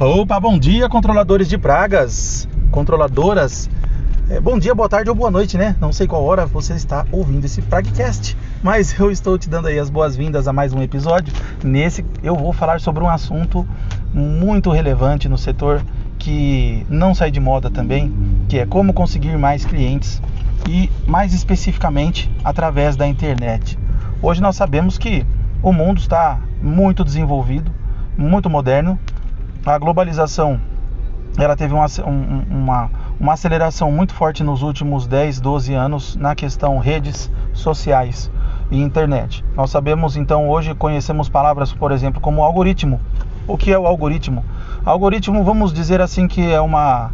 Opa, bom dia, controladores de pragas, controladoras. É, bom dia, boa tarde ou boa noite, né? Não sei qual hora você está ouvindo esse Pragcast, mas eu estou te dando aí as boas-vindas a mais um episódio. Nesse eu vou falar sobre um assunto muito relevante no setor que não sai de moda também, que é como conseguir mais clientes e mais especificamente através da internet. Hoje nós sabemos que o mundo está muito desenvolvido, muito moderno a globalização ela teve uma, uma, uma aceleração muito forte nos últimos 10, 12 anos na questão redes sociais e internet. Nós sabemos então hoje conhecemos palavras, por exemplo, como algoritmo. O que é o algoritmo? Algoritmo, vamos dizer assim que é uma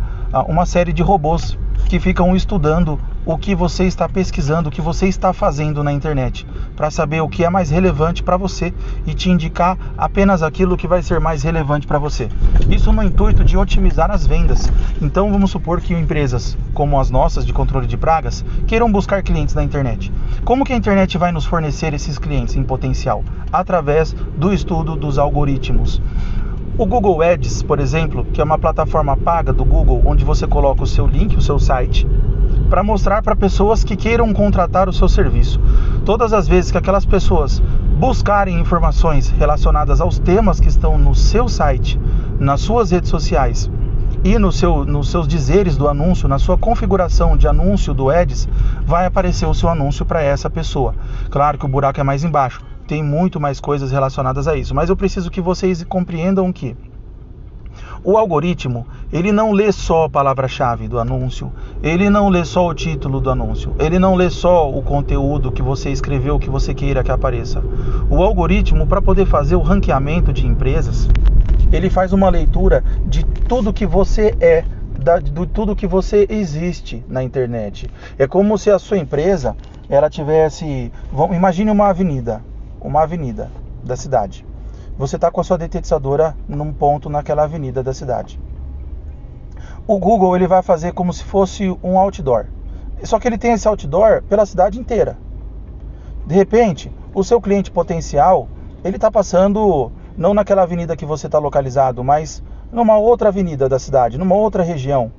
uma série de robôs que ficam estudando o que você está pesquisando, o que você está fazendo na internet, para saber o que é mais relevante para você e te indicar apenas aquilo que vai ser mais relevante para você. Isso no intuito de otimizar as vendas. Então vamos supor que empresas como as nossas de controle de pragas queiram buscar clientes na internet. Como que a internet vai nos fornecer esses clientes em potencial? Através do estudo dos algoritmos. O Google Ads, por exemplo, que é uma plataforma paga do Google, onde você coloca o seu link, o seu site, para mostrar para pessoas que queiram contratar o seu serviço. Todas as vezes que aquelas pessoas buscarem informações relacionadas aos temas que estão no seu site, nas suas redes sociais e no seu, nos seus dizeres do anúncio, na sua configuração de anúncio do Ads, vai aparecer o seu anúncio para essa pessoa. Claro que o buraco é mais embaixo, tem muito mais coisas relacionadas a isso, mas eu preciso que vocês compreendam que o algoritmo, ele não lê só a palavra-chave do anúncio, ele não lê só o título do anúncio, ele não lê só o conteúdo que você escreveu, que você queira que apareça. O algoritmo, para poder fazer o ranqueamento de empresas, ele faz uma leitura de tudo que você é, de tudo que você existe na internet. É como se a sua empresa, ela tivesse, imagine uma avenida, uma avenida da cidade você está com a sua detetizadora num ponto naquela avenida da cidade. O Google ele vai fazer como se fosse um outdoor. Só que ele tem esse outdoor pela cidade inteira. De repente, o seu cliente potencial ele está passando não naquela avenida que você está localizado, mas numa outra avenida da cidade, numa outra região.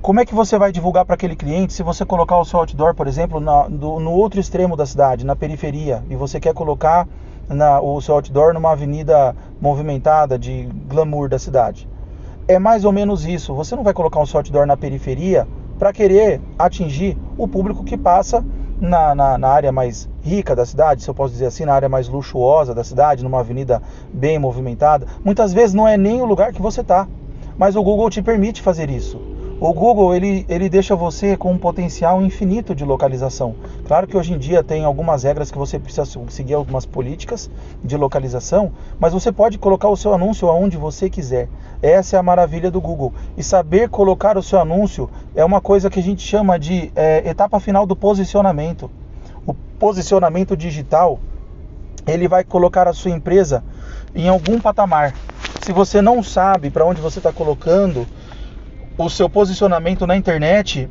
Como é que você vai divulgar para aquele cliente se você colocar o seu outdoor, por exemplo, na, do, no outro extremo da cidade, na periferia, e você quer colocar na, o seu outdoor numa avenida movimentada de glamour da cidade. É mais ou menos isso. Você não vai colocar um seu outdoor na periferia para querer atingir o público que passa na, na, na, área mais rica da cidade, se eu posso dizer assim, na área mais luxuosa da cidade, numa avenida bem movimentada. Muitas vezes não é nem o lugar que você está, mas o Google te permite fazer isso. O Google ele, ele deixa você com um potencial infinito de localização. Claro que hoje em dia tem algumas regras que você precisa seguir algumas políticas de localização, mas você pode colocar o seu anúncio aonde você quiser. Essa é a maravilha do Google. E saber colocar o seu anúncio é uma coisa que a gente chama de é, etapa final do posicionamento. O posicionamento digital ele vai colocar a sua empresa em algum patamar. Se você não sabe para onde você está colocando o seu posicionamento na internet,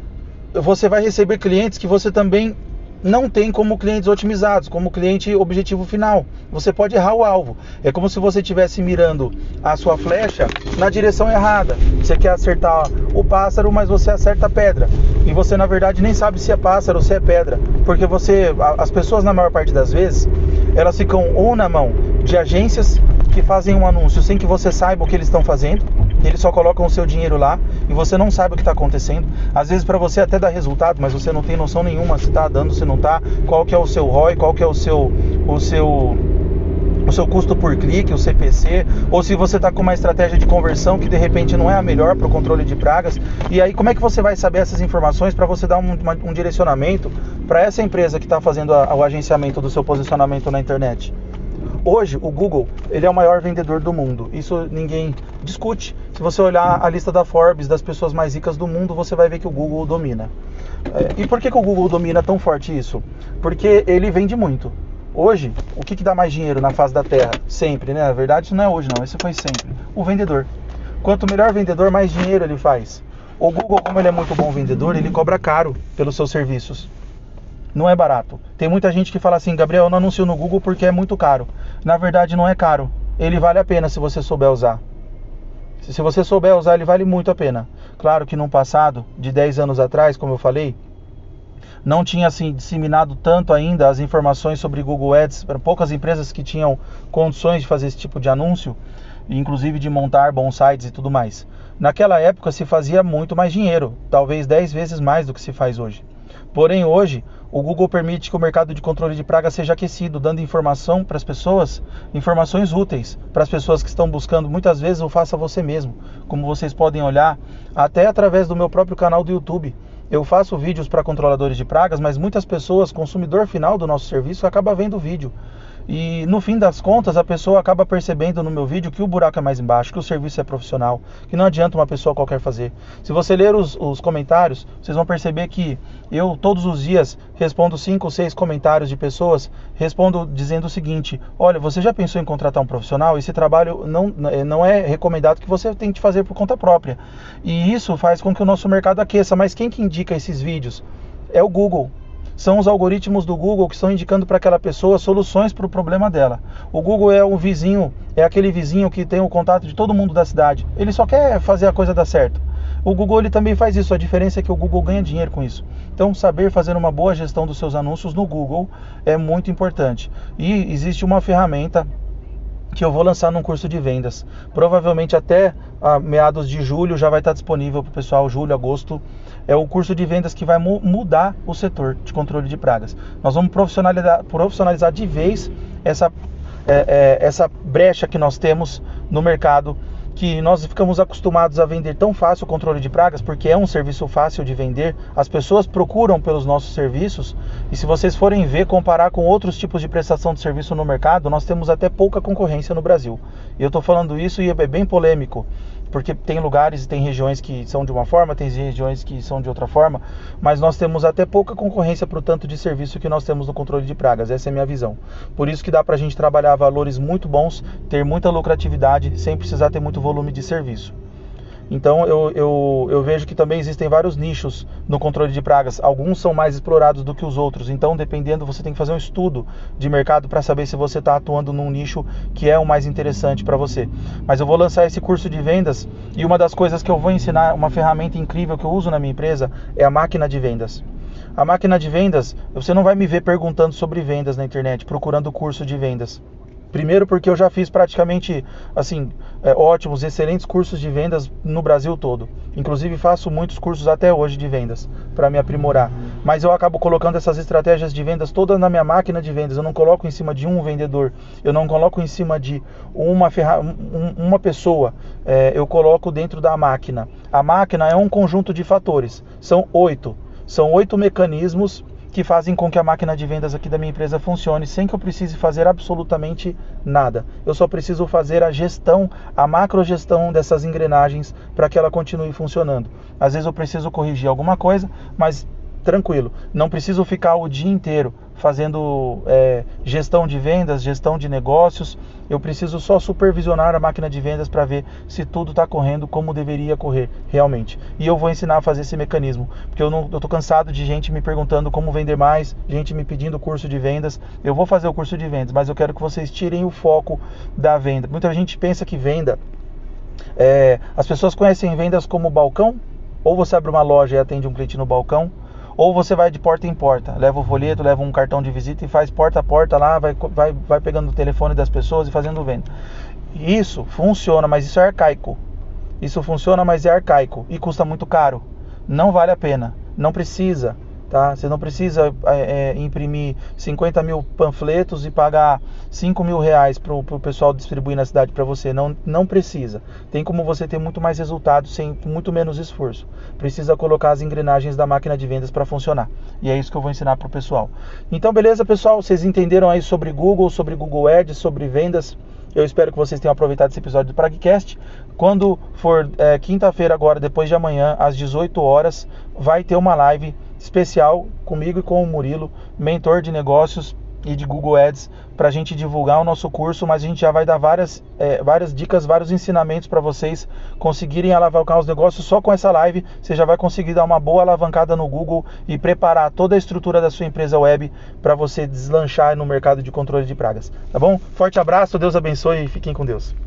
você vai receber clientes que você também não tem como clientes otimizados, como cliente objetivo final. Você pode errar o alvo. É como se você estivesse mirando a sua flecha na direção errada. Você quer acertar o pássaro, mas você acerta a pedra. E você na verdade nem sabe se é pássaro ou se é pedra, porque você, as pessoas na maior parte das vezes, elas ficam ou na mão de agências que fazem um anúncio sem que você saiba o que eles estão fazendo eles só colocam o seu dinheiro lá e você não sabe o que está acontecendo. Às vezes para você até dá resultado, mas você não tem noção nenhuma se está dando, se não está, qual que é o seu ROI, qual que é o seu o seu o seu custo por clique, o CPC, ou se você está com uma estratégia de conversão que de repente não é a melhor para o controle de pragas. E aí, como é que você vai saber essas informações para você dar um, uma, um direcionamento para essa empresa que está fazendo a, o agenciamento do seu posicionamento na internet? Hoje, o Google ele é o maior vendedor do mundo. Isso ninguém discute. Se você olhar a lista da Forbes das pessoas mais ricas do mundo, você vai ver que o Google domina. É, e por que, que o Google domina tão forte isso? Porque ele vende muito. Hoje, o que, que dá mais dinheiro na face da Terra? Sempre, né? Na verdade, isso não é hoje, não. Esse foi sempre. O vendedor. Quanto melhor vendedor, mais dinheiro ele faz. O Google, como ele é muito bom vendedor, ele cobra caro pelos seus serviços. Não é barato. Tem muita gente que fala assim, Gabriel, eu não anuncio no Google porque é muito caro na verdade não é caro. Ele vale a pena se você souber usar. Se você souber usar, ele vale muito a pena. Claro que no passado, de 10 anos atrás, como eu falei, não tinha assim disseminado tanto ainda as informações sobre Google Ads, para poucas empresas que tinham condições de fazer esse tipo de anúncio, inclusive de montar bons sites e tudo mais. Naquela época se fazia muito mais dinheiro, talvez 10 vezes mais do que se faz hoje. Porém, hoje, o Google permite que o mercado de controle de pragas seja aquecido, dando informação para as pessoas, informações úteis para as pessoas que estão buscando. Muitas vezes o faça você mesmo, como vocês podem olhar, até através do meu próprio canal do YouTube. Eu faço vídeos para controladores de pragas, mas muitas pessoas, consumidor final do nosso serviço, acaba vendo o vídeo. E no fim das contas, a pessoa acaba percebendo no meu vídeo que o buraco é mais embaixo, que o serviço é profissional, que não adianta uma pessoa qualquer fazer. Se você ler os, os comentários, vocês vão perceber que eu todos os dias respondo cinco ou seis comentários de pessoas, respondo dizendo o seguinte: olha, você já pensou em contratar um profissional? Esse trabalho não, não é recomendado que você tente fazer por conta própria. E isso faz com que o nosso mercado aqueça. Mas quem que indica esses vídeos? É o Google são os algoritmos do Google que estão indicando para aquela pessoa soluções para o problema dela. O Google é o vizinho, é aquele vizinho que tem o contato de todo mundo da cidade. Ele só quer fazer a coisa dar certo. O Google ele também faz isso, a diferença é que o Google ganha dinheiro com isso. Então, saber fazer uma boa gestão dos seus anúncios no Google é muito importante. E existe uma ferramenta que eu vou lançar num curso de vendas. Provavelmente até a meados de julho já vai estar disponível para o pessoal, julho, agosto. É o curso de vendas que vai mu mudar o setor de controle de pragas. Nós vamos profissionalizar, profissionalizar de vez essa, é, é, essa brecha que nós temos no mercado que nós ficamos acostumados a vender tão fácil o controle de pragas, porque é um serviço fácil de vender, as pessoas procuram pelos nossos serviços, e se vocês forem ver, comparar com outros tipos de prestação de serviço no mercado, nós temos até pouca concorrência no Brasil. E eu estou falando isso e é bem polêmico, porque tem lugares e tem regiões que são de uma forma, tem regiões que são de outra forma, mas nós temos até pouca concorrência para o tanto de serviço que nós temos no controle de pragas, essa é a minha visão. Por isso que dá para a gente trabalhar valores muito bons, ter muita lucratividade, sem precisar ter muito volume de serviço. Então eu, eu, eu, vejo que também existem vários nichos no controle de pragas. Alguns são mais explorados do que os outros. Então, dependendo, você tem que fazer um estudo de mercado para saber se você está atuando num nicho que é o mais interessante para você. Mas eu vou lançar esse curso de vendas e uma das coisas que eu vou ensinar, uma ferramenta incrível que eu uso na minha empresa, é a máquina de vendas. A máquina de vendas, você não vai me ver perguntando sobre vendas na internet, procurando curso de vendas. Primeiro porque eu já fiz praticamente assim é, ótimos, excelentes cursos de vendas no Brasil todo. Inclusive faço muitos cursos até hoje de vendas para me aprimorar. Mas eu acabo colocando essas estratégias de vendas todas na minha máquina de vendas. Eu não coloco em cima de um vendedor. Eu não coloco em cima de uma, ferra... uma pessoa. É, eu coloco dentro da máquina. A máquina é um conjunto de fatores. São oito. São oito mecanismos que fazem com que a máquina de vendas aqui da minha empresa funcione sem que eu precise fazer absolutamente nada. Eu só preciso fazer a gestão, a macrogestão dessas engrenagens para que ela continue funcionando. Às vezes eu preciso corrigir alguma coisa, mas tranquilo. Não preciso ficar o dia inteiro fazendo é, gestão de vendas, gestão de negócios. Eu preciso só supervisionar a máquina de vendas para ver se tudo está correndo como deveria correr realmente. E eu vou ensinar a fazer esse mecanismo, porque eu estou cansado de gente me perguntando como vender mais, gente me pedindo curso de vendas. Eu vou fazer o curso de vendas, mas eu quero que vocês tirem o foco da venda. Muita gente pensa que venda. É, as pessoas conhecem vendas como balcão, ou você abre uma loja e atende um cliente no balcão ou você vai de porta em porta, leva o folheto, leva um cartão de visita e faz porta a porta lá, vai, vai, vai pegando o telefone das pessoas e fazendo venda. Isso funciona, mas isso é arcaico. Isso funciona, mas é arcaico e custa muito caro. Não vale a pena. Não precisa. Tá? Você não precisa é, é, imprimir 50 mil panfletos e pagar 5 mil reais para o pessoal distribuir na cidade para você. Não, não precisa. Tem como você ter muito mais resultados sem muito menos esforço. Precisa colocar as engrenagens da máquina de vendas para funcionar. E é isso que eu vou ensinar para o pessoal. Então, beleza, pessoal? Vocês entenderam aí sobre Google, sobre Google Ads, sobre vendas? Eu espero que vocês tenham aproveitado esse episódio do Pragcast. Quando for é, quinta-feira, agora, depois de amanhã, às 18 horas, vai ter uma live especial comigo e com o Murilo, mentor de negócios e de Google Ads, para a gente divulgar o nosso curso, mas a gente já vai dar várias, é, várias dicas, vários ensinamentos para vocês conseguirem alavancar os negócios só com essa live. Você já vai conseguir dar uma boa alavancada no Google e preparar toda a estrutura da sua empresa web para você deslanchar no mercado de controle de pragas. Tá bom? Forte abraço, Deus abençoe e fiquem com Deus.